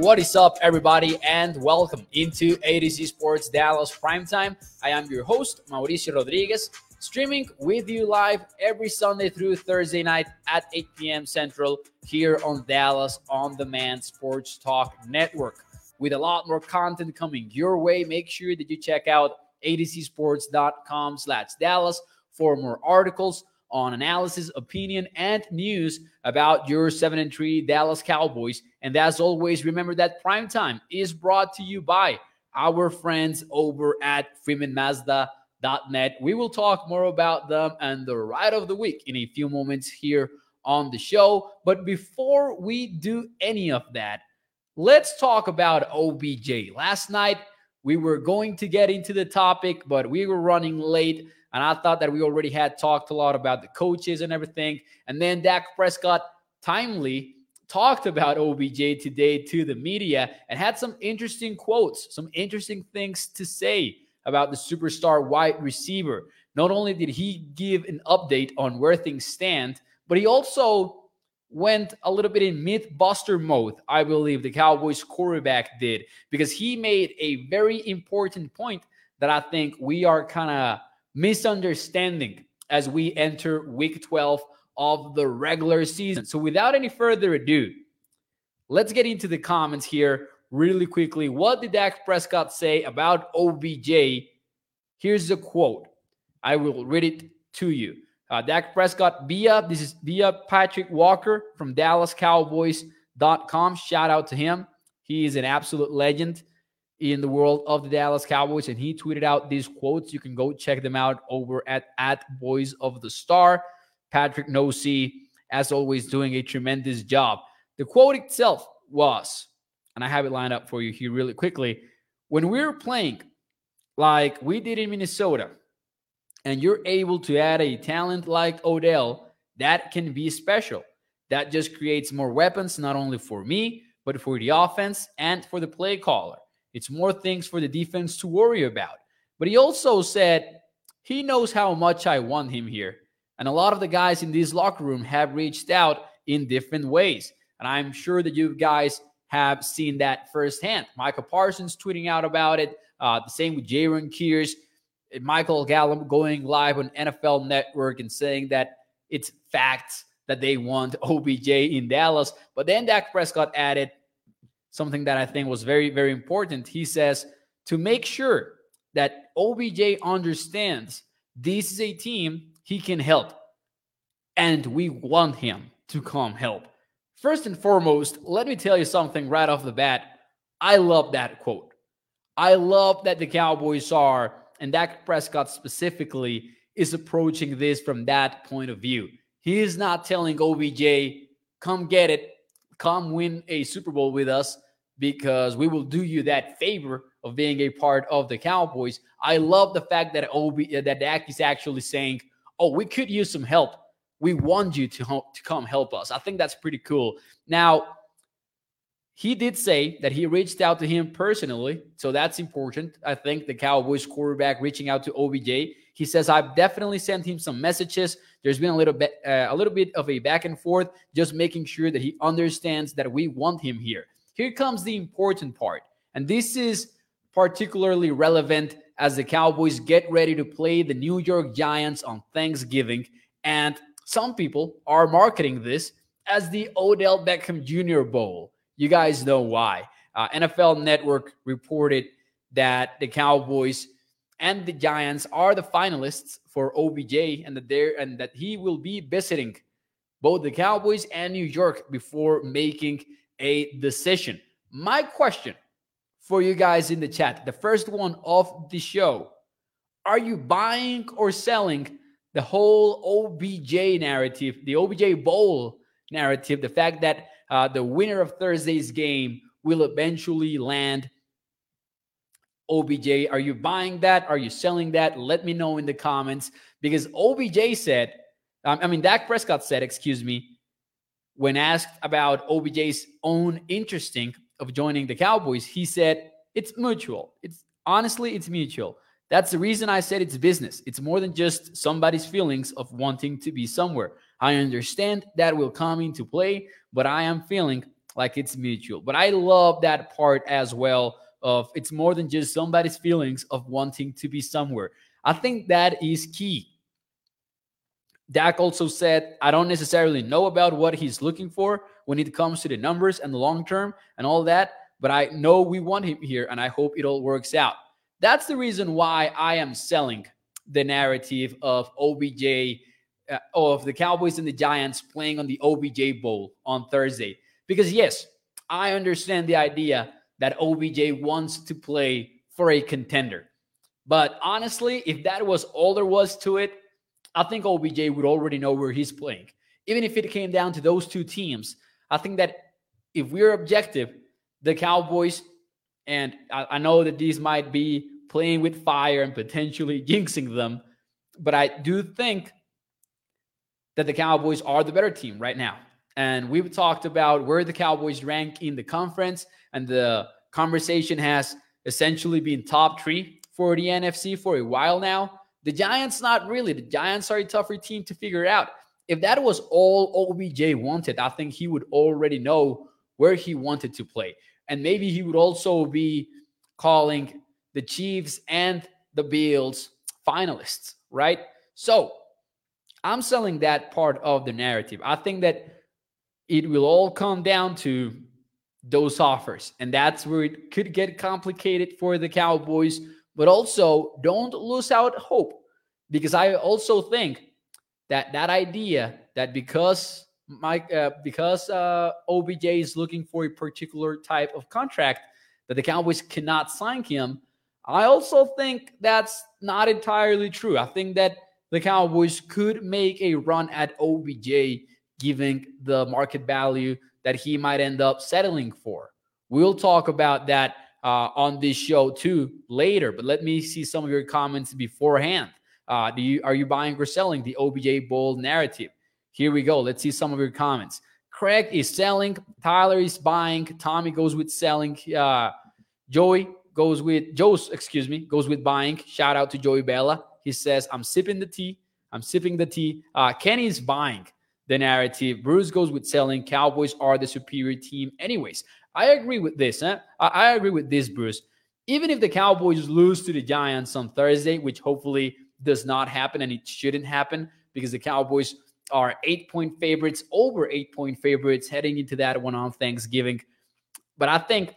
What is up, everybody, and welcome into A to Z Sports Dallas Primetime. I am your host, Mauricio Rodriguez, streaming with you live every Sunday through Thursday night at 8 p.m. Central here on Dallas On Demand Sports Talk Network. With a lot more content coming your way, make sure that you check out atozsports.com slash Dallas for more articles, on analysis, opinion, and news about your 7 and 3 Dallas Cowboys. And as always, remember that primetime is brought to you by our friends over at FreemanMazda.net. We will talk more about them and the ride of the week in a few moments here on the show. But before we do any of that, let's talk about OBJ. Last night, we were going to get into the topic, but we were running late. And I thought that we already had talked a lot about the coaches and everything. And then Dak Prescott timely talked about OBJ today to the media and had some interesting quotes, some interesting things to say about the superstar wide receiver. Not only did he give an update on where things stand, but he also went a little bit in mythbuster mode, I believe the Cowboys quarterback did, because he made a very important point that I think we are kind of misunderstanding as we enter week 12 of the regular season. So, without any further ado, let's get into the comments here really quickly. What did Dak Prescott say about OBJ? Here's the quote. I will read it to you. Uh, Dak Prescott via this is via Patrick Walker from DallasCowboys.com. Shout out to him. He is an absolute legend in the world of the Dallas Cowboys, and he tweeted out these quotes. You can go check them out over at at Boys of the Star. Patrick Nosey, as always, doing a tremendous job. The quote itself was, and I have it lined up for you here really quickly. When we're playing like we did in Minnesota, and you're able to add a talent like Odell, that can be special. That just creates more weapons, not only for me, but for the offense and for the play caller. It's more things for the defense to worry about. But he also said he knows how much I want him here. And a lot of the guys in this locker room have reached out in different ways. And I'm sure that you guys have seen that firsthand. Micah Parsons tweeting out about it. Uh, the same with Jayron Kearse. Michael Gallup going live on NFL Network and saying that it's facts that they want OBJ in Dallas. But then Dak Prescott added, something that I think was very, very important. He says to make sure that OBJ understands this is a team he can help, and we want him to come help. First and foremost, let me tell you something right off the bat. I love that quote. I love that the Cowboys are, and Dak Prescott specifically, is approaching this from that point of view. He is not telling OBJ, come get it, come win a Super Bowl with us because we will do you that favor of being a part of the Cowboys. I love the fact that Ob that Dak is actually saying, "Oh, we could use some help. We want you to to come help us." I think that's pretty cool. Now, he did say that he reached out to him personally, so that's important. I think the Cowboys quarterback reaching out to OBJ. He says I've definitely sent him some messages. There's been a little bit uh, a little bit of a back and forth, just making sure that he understands that we want him here. Here comes the important part. And this is particularly relevant as the Cowboys get ready to play the New York Giants on Thanksgiving. And some people are marketing this as the Odell Beckham Jr. Bowl. You guys know why. Uh, NFL Network reported that the Cowboys and the Giants are the finalists for OBJ and that they and that he will be visiting both the Cowboys and New York before making a decision. My question for you guys in the chat, the first one of the show, are you buying or selling the whole OBJ narrative, the OBJ Bowl narrative, the fact that uh, the winner of Thursday's game will eventually land OBJ. Are you buying that? Are you selling that? Let me know in the comments because OBJ said, um, I mean, Dak Prescott said, excuse me, when asked about OBJ's own interesting of joining the Cowboys, he said, it's mutual. It's honestly, it's mutual. That's the reason I said it's business. It's more than just somebody's feelings of wanting to be somewhere. I understand that will come into play, but I am feeling like it's mutual. But I love that part as well of it's more than just somebody's feelings of wanting to be somewhere. I think that is key. Dak also said, I don't necessarily know about what he's looking for when it comes to the numbers and the long term and all that, but I know we want him here and I hope it all works out. That's the reason why I am selling the narrative of OBJ, uh, of the Cowboys and the Giants playing on the OBJ Bowl on Thursday. Because, yes, I understand the idea that OBJ wants to play for a contender. But honestly, if that was all there was to it, I think OBJ would already know where he's playing. Even if it came down to those two teams, I think that if we're objective, the Cowboys and I, I know that these might be playing with fire and potentially jinxing them, but I do think that the Cowboys are the better team right now. And we've talked about where the Cowboys rank in the conference, and the conversation has essentially been top three for the NFC for a while now. The Giants, not really. The Giants are a tougher team to figure out. If that was all OBJ wanted, I think he would already know where he wanted to play. And maybe he would also be calling the Chiefs and the Bills finalists, right? So I'm selling that part of the narrative. I think that it will all come down to those offers. And that's where it could get complicated for the Cowboys. But also, don't lose out hope because I also think that that idea that because Mike, uh, because uh, OBJ is looking for a particular type of contract that the Cowboys cannot sign him. I also think that's not entirely true. I think that the Cowboys could make a run at OBJ, given the market value that he might end up settling for. We'll talk about that uh, on this show too later. But let me see some of your comments beforehand. Uh, do you are you buying or selling the OBJ Bowl narrative? Here we go. Let's see some of your comments. Craig is selling. Tyler is buying. Tommy goes with selling. Uh, Joey goes with Joe's, excuse me, goes with buying. Shout out to Joey Bella. He says, I'm sipping the tea. I'm sipping the tea. Uh, Kenny is buying the narrative. Bruce goes with selling. Cowboys are the superior team. Anyways, I agree with this. Huh? I, I agree with this, Bruce. Even if the Cowboys lose to the Giants on Thursday, which hopefully does not happen and it shouldn't happen because the Cowboys are eight point favorites, over eight point favorites heading into that one on Thanksgiving. But I think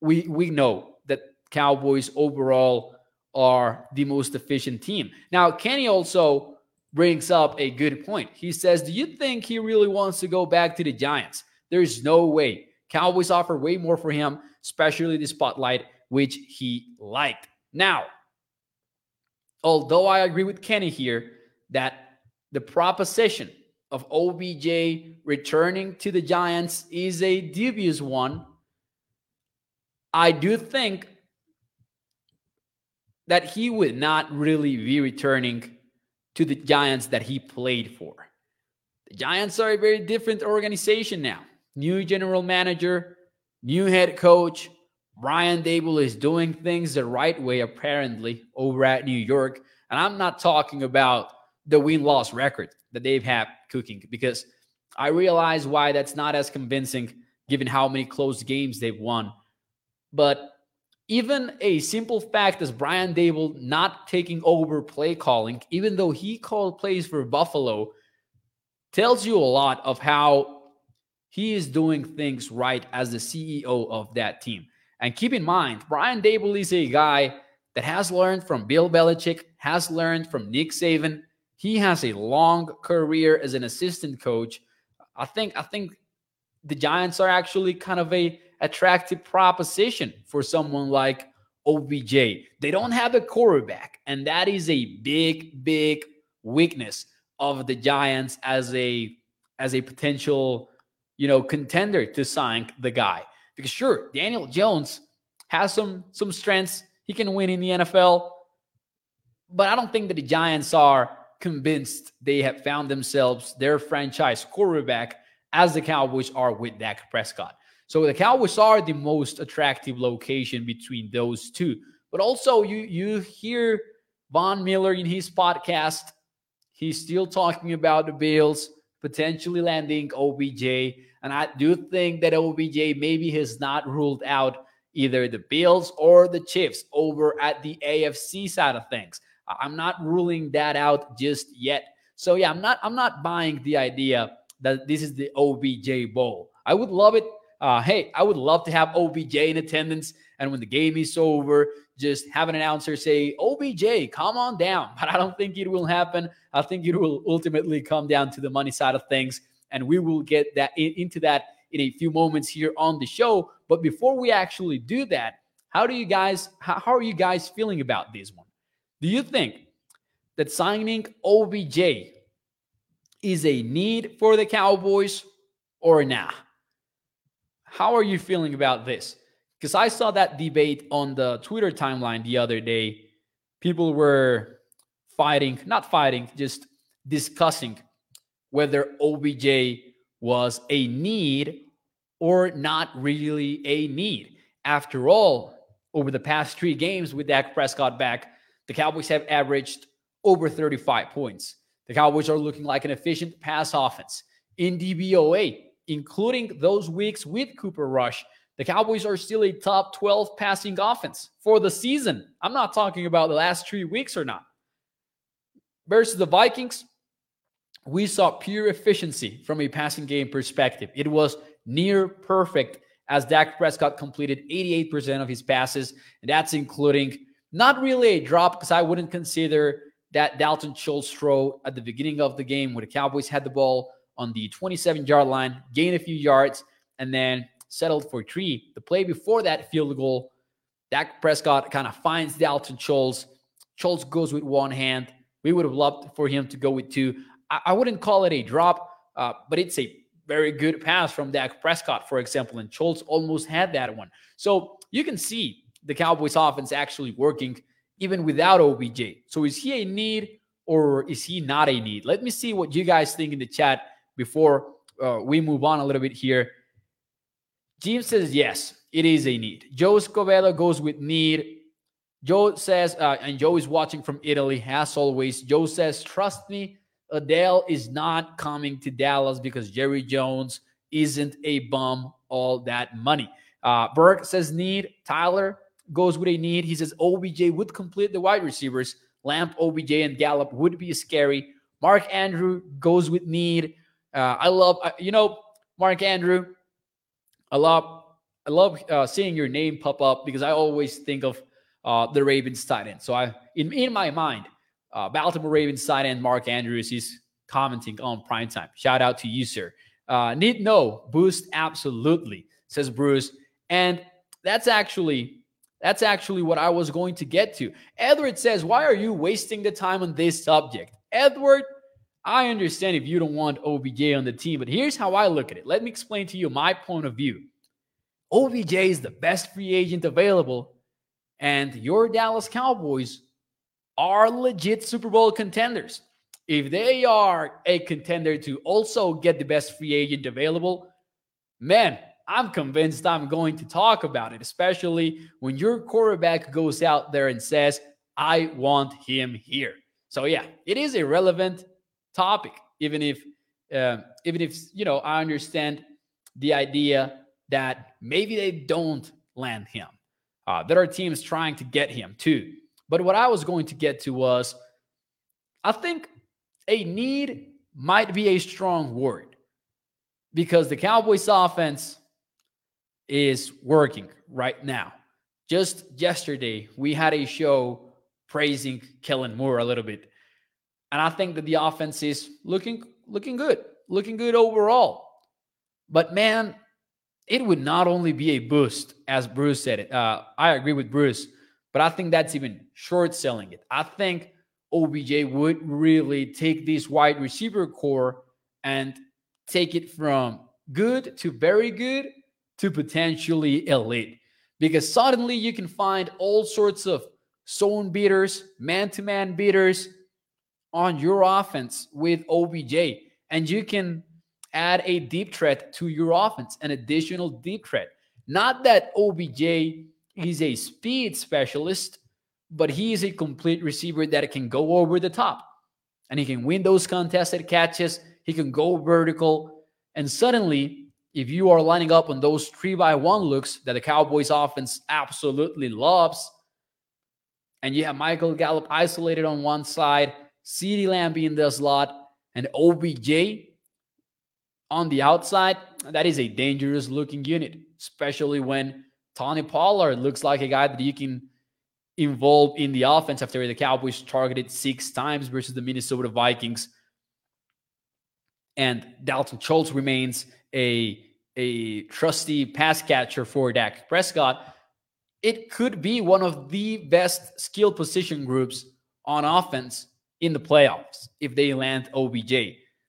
we we know that Cowboys overall are the most efficient team. Now, Kenny also brings up a good point. He says, Do you think he really wants to go back to the Giants? There's no way. Cowboys offer way more for him, especially the spotlight, which he liked. Now, although I agree with Kenny here that the proposition of OBJ returning to the Giants is a dubious one. I do think that he would not really be returning to the Giants that he played for. The Giants are a very different organization now. New general manager, new head coach. Brian Daboll is doing things the right way, apparently, over at New York. And I'm not talking about the win loss record that they've had cooking because I realize why that's not as convincing given how many close games they've won. But even a simple fact as Brian Daboll not taking over play calling, even though he called plays for Buffalo, tells you a lot of how he is doing things right as the CEO of that team. And keep in mind, Brian Daboll is a guy that has learned from Bill Belichick, has learned from Nick Saban, he has a long career as an assistant coach. I think I think the Giants are actually kind of a attractive proposition for someone like OBJ. They don't have a quarterback, and that is a big, big weakness of the Giants as a as a potential, you know, contender to sign the guy. Because sure, Daniel Jones has some some strengths. He can win in the NFL. But I don't think that the Giants are convinced they have found themselves their franchise quarterback as the Cowboys are with Dak Prescott. So the Cowboys are the most attractive location between those two. But also you you hear Von Miller in his podcast, he's still talking about the Bills potentially landing OBJ. And I do think that OBJ maybe has not ruled out either the Bills or the Chiefs over at the AFC side of things. I'm not ruling that out just yet. So yeah, I'm not I'm not buying the idea that this is the OBJ bowl. I would love it. Uh, hey, I would love to have OBJ in attendance, and when the game is over, just have an announcer say, "OBJ, come on down." But I don't think it will happen. I think it will ultimately come down to the money side of things, and we will get that in, into that in a few moments here on the show. But before we actually do that, how do you guys how, how are you guys feeling about this one? Do you think that signing OBJ is a need for the Cowboys or nah? How are you feeling about this? Because I saw that debate on the Twitter timeline the other day. People were fighting, not fighting, just discussing whether OBJ was a need or not really a need. After all, over the past three games with Dak Prescott back, the Cowboys have averaged over 35 points. The Cowboys are looking like an efficient pass offense. In DVOA, including those weeks with Cooper Rush, the Cowboys are still a top 12 passing offense for the season. I'm not talking about the last three weeks or not. Versus the Vikings, we saw pure efficiency from a passing game perspective. It was near perfect as Dak Prescott completed 88% of his passes, and that's including not really a drop because I wouldn't consider that Dalton Schultz throw at the beginning of the game where the Cowboys had the ball on the 27 yard line, gained a few yards, and then settled for three. The play before that field goal, Dak Prescott kind of finds Dalton Schultz. Schultz goes with one hand. We would have loved for him to go with two. I, I wouldn't call it a drop, uh, but it's a very good pass from Dak Prescott, for example, and Schultz almost had that one. So you can see the Cowboys offense actually working even without OBJ. So is he a need or is he not a need? Let me see what you guys think in the chat before uh, we move on a little bit here. Jim says yes, it is a need. Joe Escobedo goes with need. Joe says, uh, and Joe is watching from Italy as always. Joe says, trust me, Odell is not coming to Dallas because Jerry Jones isn't a bum all that money. Uh, Burke says need. Tyler goes with a need. He says OBJ would complete the wide receivers. Lamb, OBJ, and Gallup would be scary. Mark Andrew goes with need. Uh, I love, uh, you know, Mark Andrew. I love, I love uh, seeing your name pop up because I always think of uh, the Ravens tight end. So I, in in my mind, uh, Baltimore Ravens tight end Mark Andrews is commenting on prime time. Shout out to you, sir. Uh, need no boost, absolutely, says Bruce, and that's actually that's actually what I was going to get to. Edward says, Why are you wasting the time on this subject? Edward, I understand if you don't want OBJ on the team, but here's how I look at it. Let me explain to you my point of view. OBJ is the best free agent available, and your Dallas Cowboys are legit Super Bowl contenders. If they are a contender to also get the best free agent available, man, I'm convinced I'm going to talk about it, especially when your quarterback goes out there and says, I want him here. So, yeah, it is a relevant topic, even if, uh, even if, you know, I understand the idea that maybe they don't land him. Uh, there are teams trying to get him too. But what I was going to get to was I think a need might be a strong word because the Cowboys offense is working right now. Just yesterday, we had a show praising Kellen Moore a little bit. And I think that the offense is looking looking good, looking good overall. But man, it would not only be a boost, as Bruce said it. Uh, I agree with Bruce, but I think that's even short selling it. I think OBJ would really take this wide receiver corps and take it from good to very good to potentially elite. Because suddenly you can find all sorts of zone beaters, man to man beaters on your offense with OBJ. And you can add a deep threat to your offense, an additional deep threat. Not that OBJ is a speed specialist, but he is a complete receiver that can go over the top and he can win those contested catches. He can go vertical. And suddenly, if you are lining up on those three by one looks that the Cowboys offense absolutely loves, and you have Michael Gallup isolated on one side, CeeDee Lamb in the slot, and OBJ on the outside, that is a dangerous looking unit, especially when Tony Pollard looks like a guy that you can involve in the offense after the Cowboys targeted six times versus the Minnesota Vikings. And Dalton Schultz remains a, a trusty pass catcher for Dak Prescott. It could be one of the best skill position groups on offense in the playoffs if they land OBJ.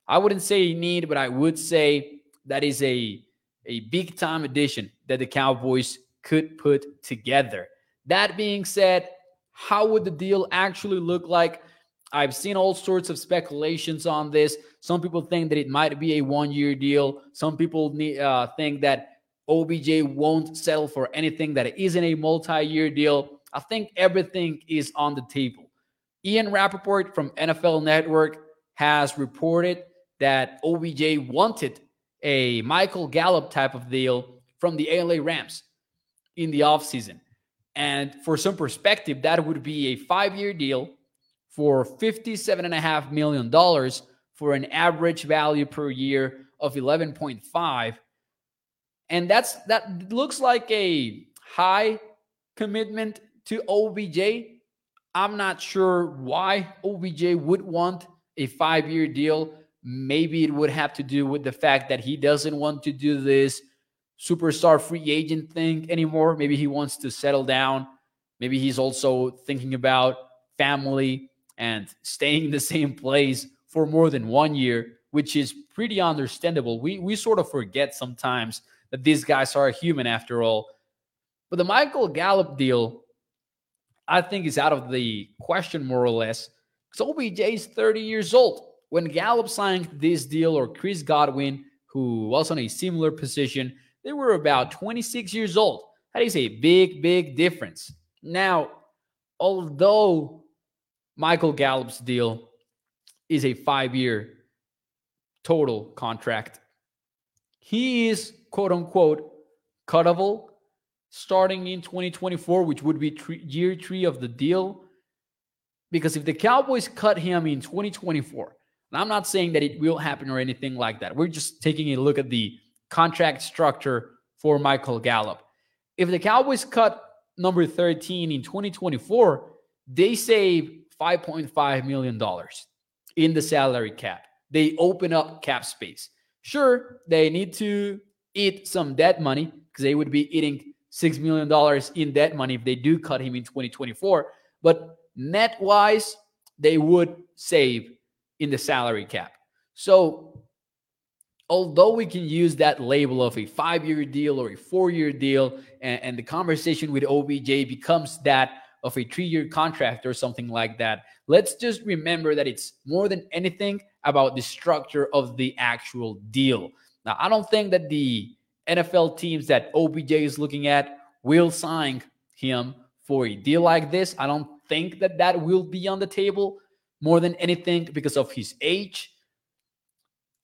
I wouldn't say need, but I would say that is a, a big time addition that the Cowboys could put together. That being said, how would the deal actually look like? I've seen all sorts of speculations on this. Some people think that it might be a one year deal. Some people need, uh, think that OBJ won't settle for anything that isn't a multi year deal. I think everything is on the table. Ian Rapoport from NFL Network has reported that OBJ wanted a Michael Gallup type of deal from the LA Rams in the offseason. And for some perspective, that would be a five year deal for $57.5 million for an average value per year of 11.5. And that's that looks like a high commitment to OBJ. I'm not sure why OBJ would want a five year deal Maybe it would have to do with the fact that he doesn't want to do this superstar free agent thing anymore. Maybe he wants to settle down. Maybe he's also thinking about family and staying in the same place for more than one year, which is pretty understandable. We we sort of forget sometimes that these guys are human after all. But the Michael Gallup deal, I think, is out of the question more or less. Because OBJ is 30 years old. When Gallup signed this deal, or Chris Godwin, who was on a similar position, they were about 26 years old. That is a big, big difference. Now, although Michael Gallup's deal is a five year total contract, he is quote unquote cuttable starting in 2024, which would be three, year three of the deal. Because if the Cowboys cut him in 2024, and I'm not saying that it will happen or anything like that. We're just taking a look at the contract structure for Michael Gallup. If the Cowboys cut number 13 in 2024, they save $5.5 million in the salary cap. They open up cap space. Sure, they need to eat some dead money because they would be eating $6 million in dead money if they do cut him in 2024. But net wise, they would save in the salary cap. So, although we can use that label of a five year deal or a four year deal, and, and, the conversation with OBJ becomes that of a three year contract or something like that, let's just remember that it's more than anything about the structure of the actual deal. Now, I don't think that the NFL teams that OBJ is looking at will sign him for a deal like this. I don't think that that will be on the table more than anything because of his age.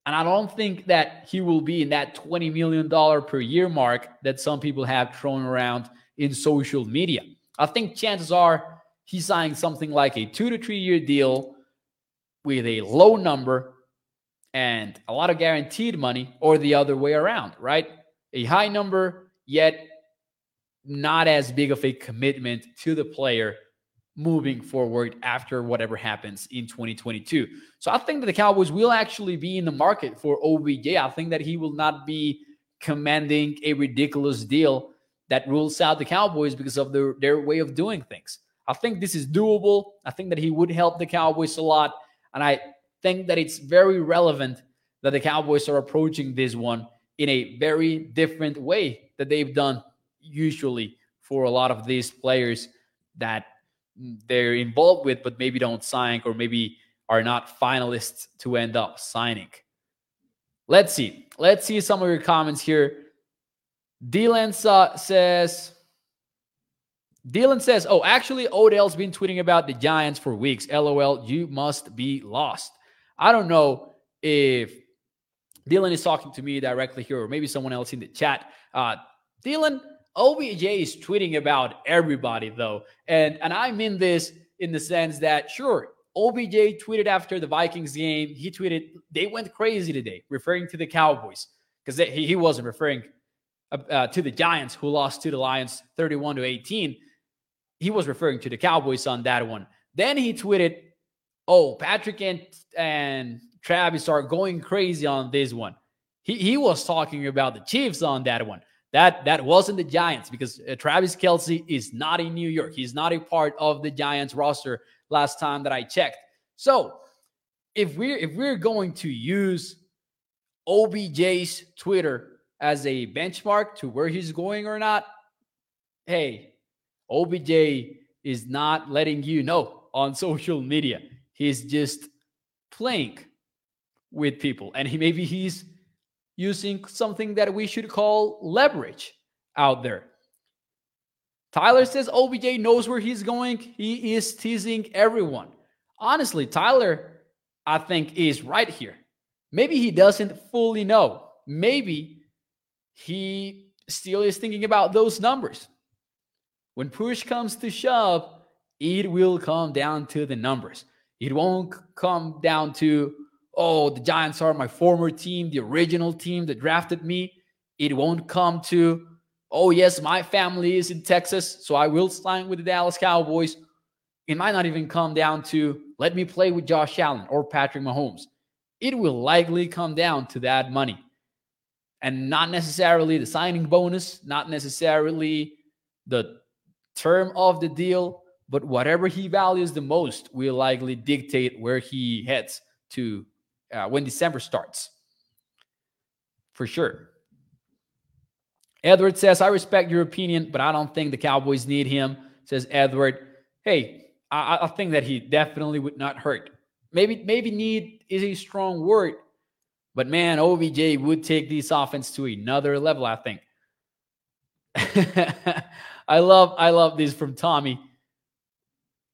And I don't think that he will be in that $20 million per year mark that some people have thrown around in social media. I think chances are he's signing something like a two to three year deal with a low number and a lot of guaranteed money, or the other way around, right? A high number, yet not as big of a commitment to the player moving forward after whatever happens in 2022. So I think that the Cowboys will actually be in the market for OBJ. I think that he will not be commanding a ridiculous deal that rules out the Cowboys because of their, their way of doing things. I think this is doable. I think that he would help the Cowboys a lot. And I think that it's very relevant that the Cowboys are approaching this one in a very different way that they've done usually for a lot of these players that they're involved with, but maybe don't sign or maybe are not finalists to end up signing. Let's see. Let's see some of your comments here. Dylan says, Dylan says, Oh, actually, Odell's been tweeting about the Giants for weeks. LOL, you must be lost. I don't know if Dylan is talking to me directly here or maybe someone else in the chat. Uh, Dylan, OBJ is tweeting about everybody, though. And, and I mean this in the sense that, sure, OBJ tweeted after the Vikings game. He tweeted, they went crazy today, referring to the Cowboys because he, he wasn't referring uh, uh, to the Giants who lost to the Lions 31 to 18 he was referring to the Cowboys on that one. Then he tweeted, "Oh, Patrick and and Travis are going crazy on this one." He he was talking about the Chiefs on that one. That that wasn't the Giants because uh, Travis Kelce is not in New York. He's not a part of the Giants roster. Last time that I checked. So if we're if we're going to use OBJ's Twitter as a benchmark to where he's going or not, hey, OBJ is not letting you know on social media. He's just playing with people. And he maybe he's using something that we should call leverage out there. Tyler says OBJ knows where he's going. He is teasing everyone. Honestly, Tyler, I think, is right here. Maybe he doesn't fully know. Maybe he still is thinking about those numbers. When push comes to shove, it will come down to the numbers. It won't come down to, oh, the Giants are my former team, the original team that drafted me. It won't come to, oh, yes, my family is in Texas, so I will sign with the Dallas Cowboys. It might not even come down to, let me play with Josh Allen or Patrick Mahomes. It will likely come down to that money and not necessarily the signing bonus, not necessarily the term of the deal, but whatever he values the most will likely dictate where he heads to uh, when December starts. For sure. Edward says, I respect your opinion, but I don't think the Cowboys need him. Says Edward. Hey, I, I think that he definitely would not hurt. Maybe, maybe need is a strong word, but man, OBJ would take this offense to another level, I think. I love I love this from Tommy.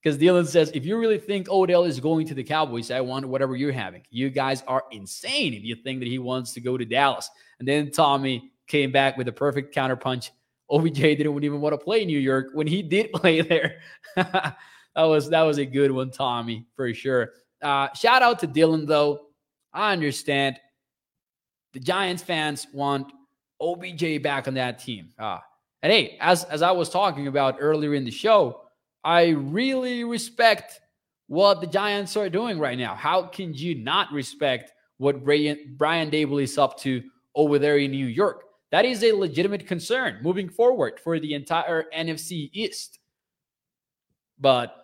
Because Dylan says, if you really think Odell is going to the Cowboys, I want whatever you're having. You guys are insane if you think that he wants to go to Dallas. And then Tommy came back with a perfect counterpunch. OBJ didn't even want to play New York when he did play there. that was that was a good one, Tommy, for sure. Uh, shout out to Dylan, though. I understand the Giants fans want OBJ back on that team. Uh, and hey, as as I was talking about earlier in the show, I really respect what the Giants are doing right now. How can you not respect what Brian, Brian Daboll is up to over there in New York? That is a legitimate concern moving forward for the entire NFC East. But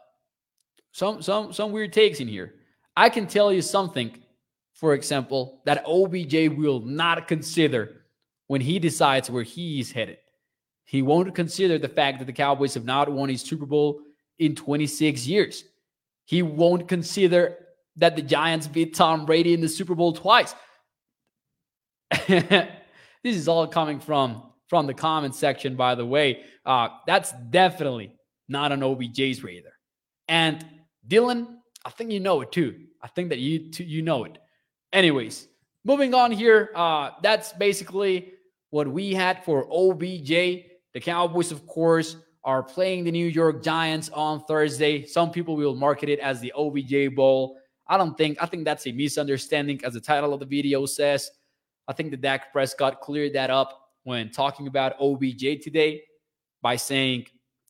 some some some weird takes in here. I can tell you something, for example, that OBJ will not consider when he decides where he is headed. He won't consider the fact that the Cowboys have not won a Super Bowl in 26 years. He won't consider that the Giants beat Tom Brady in the Super Bowl twice. this is all coming from from the comment section, by the way. Uh, that's definitely not an OBJ's radar. And Dylan, I think you know it too. I think that you too, you know it. Anyways, moving on here. Uh, that's basically what we had for OBJ. The Cowboys, of course, are playing the New York Giants on Thursday. Some people will market it as the OBJ Bowl. I don't think, I think that's a misunderstanding, as the title of the video says. I think that Dak Prescott cleared that up when talking about OBJ today by saying,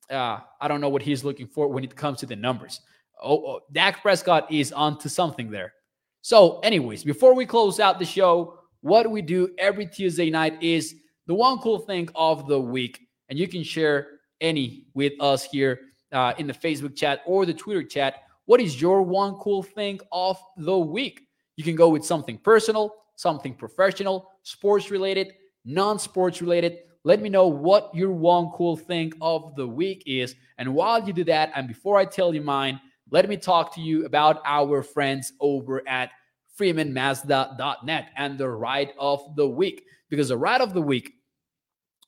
uh, I don't know what he's looking for when it comes to the numbers. Oh, oh, Dak Prescott is onto something there. So, anyways, before we close out the show, what we do every Tuesday night is the one cool thing of the week and you can share any with us here uh, in the Facebook chat or the Twitter chat. What is your one cool thing of the week? You can go with something personal, something professional, sports related, non sports related. Let me know what your one cool thing of the week is. And while you do that, and before I tell you mine, let me talk to you about our friends over at freemanmazda.net and the ride of the week. Because the ride of the week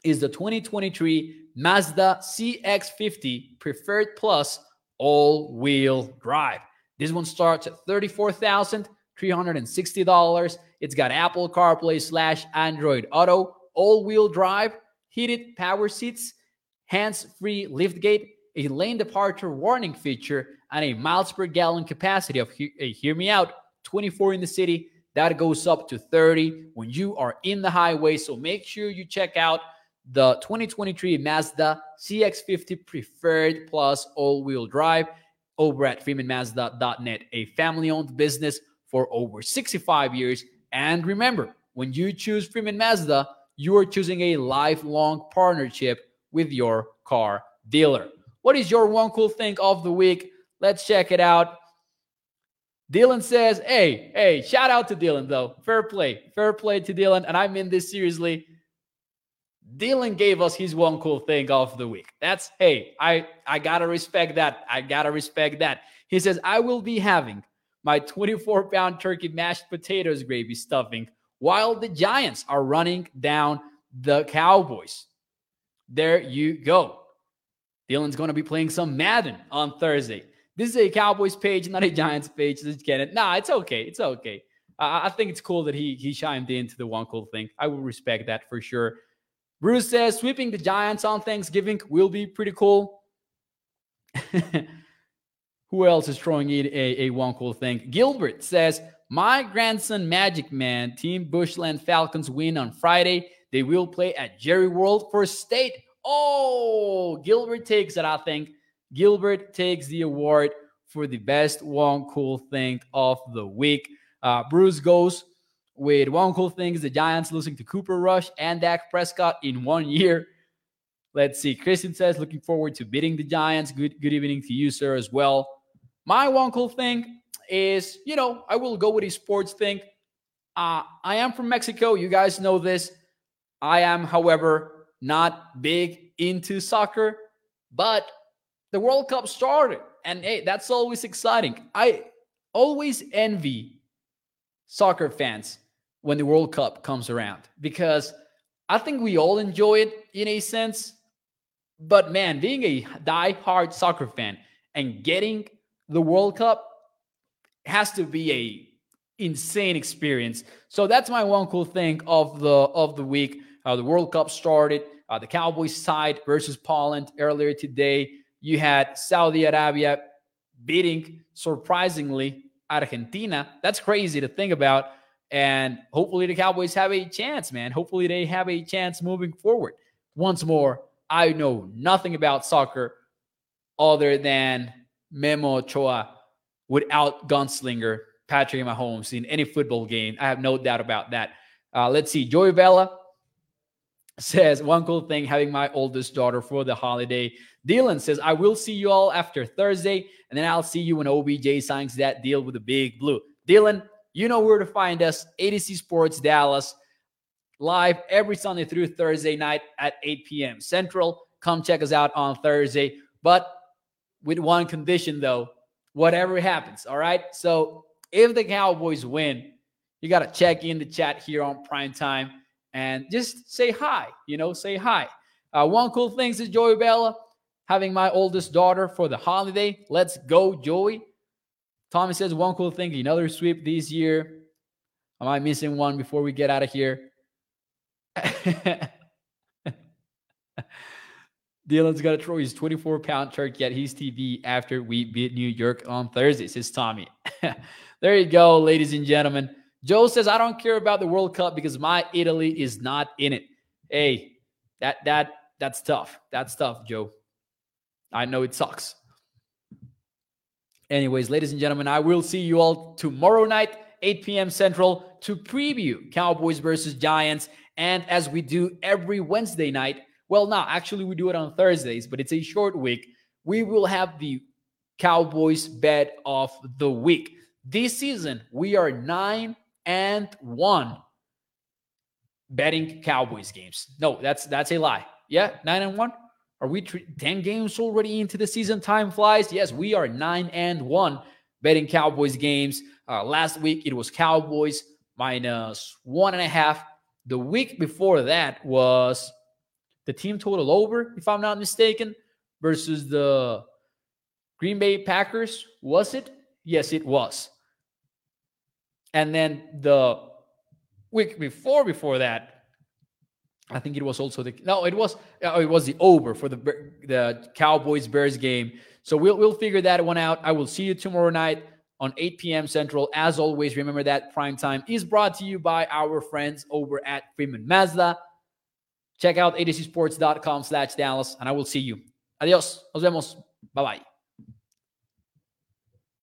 is the 2023 Mazda CX50 Preferred Plus all wheel drive. This one starts at $34,360. It's got Apple CarPlay slash Android Auto, all wheel drive, heated power seats, hands free liftgate, a lane departure warning feature, and a miles per gallon capacity of, hear me out, 24 in the city. That goes up to 30 when you are in the highway. So make sure you check out the 2023 Mazda CX50 Preferred Plus all wheel drive over at freemanmazda.net, a family owned business for over 65 years. And remember, when you choose Freeman Mazda, you are choosing a lifelong partnership with your car dealer. What is your one cool thing of the week? Let's check it out. Dylan says, Hey, hey, shout out to Dylan though. Fair play. Fair play to Dylan. And I mean this seriously. Dylan gave us his one cool thing of the week. That's hey, I I gotta respect that. I gotta respect that. He says, I will be having my 24 pound turkey mashed potatoes gravy stuffing while the Giants are running down the Cowboys. There you go. Dylan's going to be playing some Madden on Thursday. This is a Cowboys page, not a Giants page. Just get it. Nah, it's okay. It's okay. I think it's cool that he he chimed into the one cool thing. I will respect that for sure. Bruce says sweeping the Giants on Thanksgiving will be pretty cool. Who else is throwing in a, a one cool thing? Gilbert says, My grandson Magic Man, Team Bushland Falcons win on Friday. They will play at Jerry World for state. Oh, Gilbert takes it, I think. Gilbert takes the award for the best one cool thing of the week. Uh, Bruce goes with one cool thing is the Giants losing to Cooper Rush and Dak Prescott in one year. Let's see. Christian says, looking forward to beating the Giants. Good, good evening to you, sir, as well. My one cool thing is, you know, I will go with a sports thing. Uh, I am from Mexico. You guys know this. I am, however, not big into soccer, but the World Cup started. And hey, that's always exciting. I always envy soccer fans when the World Cup comes around because I think we all enjoy it in a sense. But man, being a die-hard soccer fan and getting the World Cup has to be a insane experience. So that's my one cool thing of the of the week. Uh, the World Cup started. Uh, the Cowboys side versus Poland earlier today. You had Saudi Arabia beating surprisingly Argentina. That's crazy to think about. And hopefully the Cowboys have a chance, man. Hopefully they have a chance moving forward. Once more, I know nothing about soccer other than Memo Ochoa without gunslinger Patrick Mahomes in any football game. I have no doubt about that. Uh, let's see. Joey Vela says one cool thing having my oldest daughter for the holiday. Dylan says I will see you all after Thursday, and then I'll see you when OBJ signs that deal with the big blue. Dylan, you know where to find us A to Z Sports Dallas live every Sunday through Thursday night at 8 p.m. Central. Come check us out on Thursday. But with one condition, though, whatever happens. All right. So if the Cowboys win, you got to check in the chat here on prime time and just say hi. You know, say hi. Uh, one cool thing is Joey Bella having my oldest daughter for the holiday. Let's go, Joey. Tommy says one cool thing, another sweep this year. Am I missing one before we get out of here? Dylan's got to throw his 24 pound turkey at his TV after we beat New York on Thursday, says Tommy. there you go, ladies and gentlemen. Joe says, I don't care about the World Cup because my Italy is not in it. Hey, that that that's tough. That's tough, Joe. I know it sucks. Anyways, ladies and gentlemen, I will see you all tomorrow night, 8 p.m. Central, to preview Cowboys versus Giants. And as we do every Wednesday night, well, now actually we do it on Thursdays, but it's a short week. we will have the Cowboys bet of the week. This season, we are nine and one betting Cowboys games. No, that's that's a lie. Yeah, nine and one. Are we 10 games already into the season? Time flies. Yes, we are nine and one betting Cowboys games. Uh, last week it was Cowboys minus one and a half. The week before that was the team total over, if I'm not mistaken, versus the Green Bay Packers. Was it? Yes, it was. And then the week before before that, I think it was also the no, it was uh, it was the over for the the Cowboys Bears game. So we'll we'll figure that one out. I will see you tomorrow night on 8 p.m. Central. As always, remember that prime time is brought to you by our friends over at Freeman Mazda. Check out AtoZsports.com slash Dallas, and I will see you. Adios. Nos vemos. Bye bye.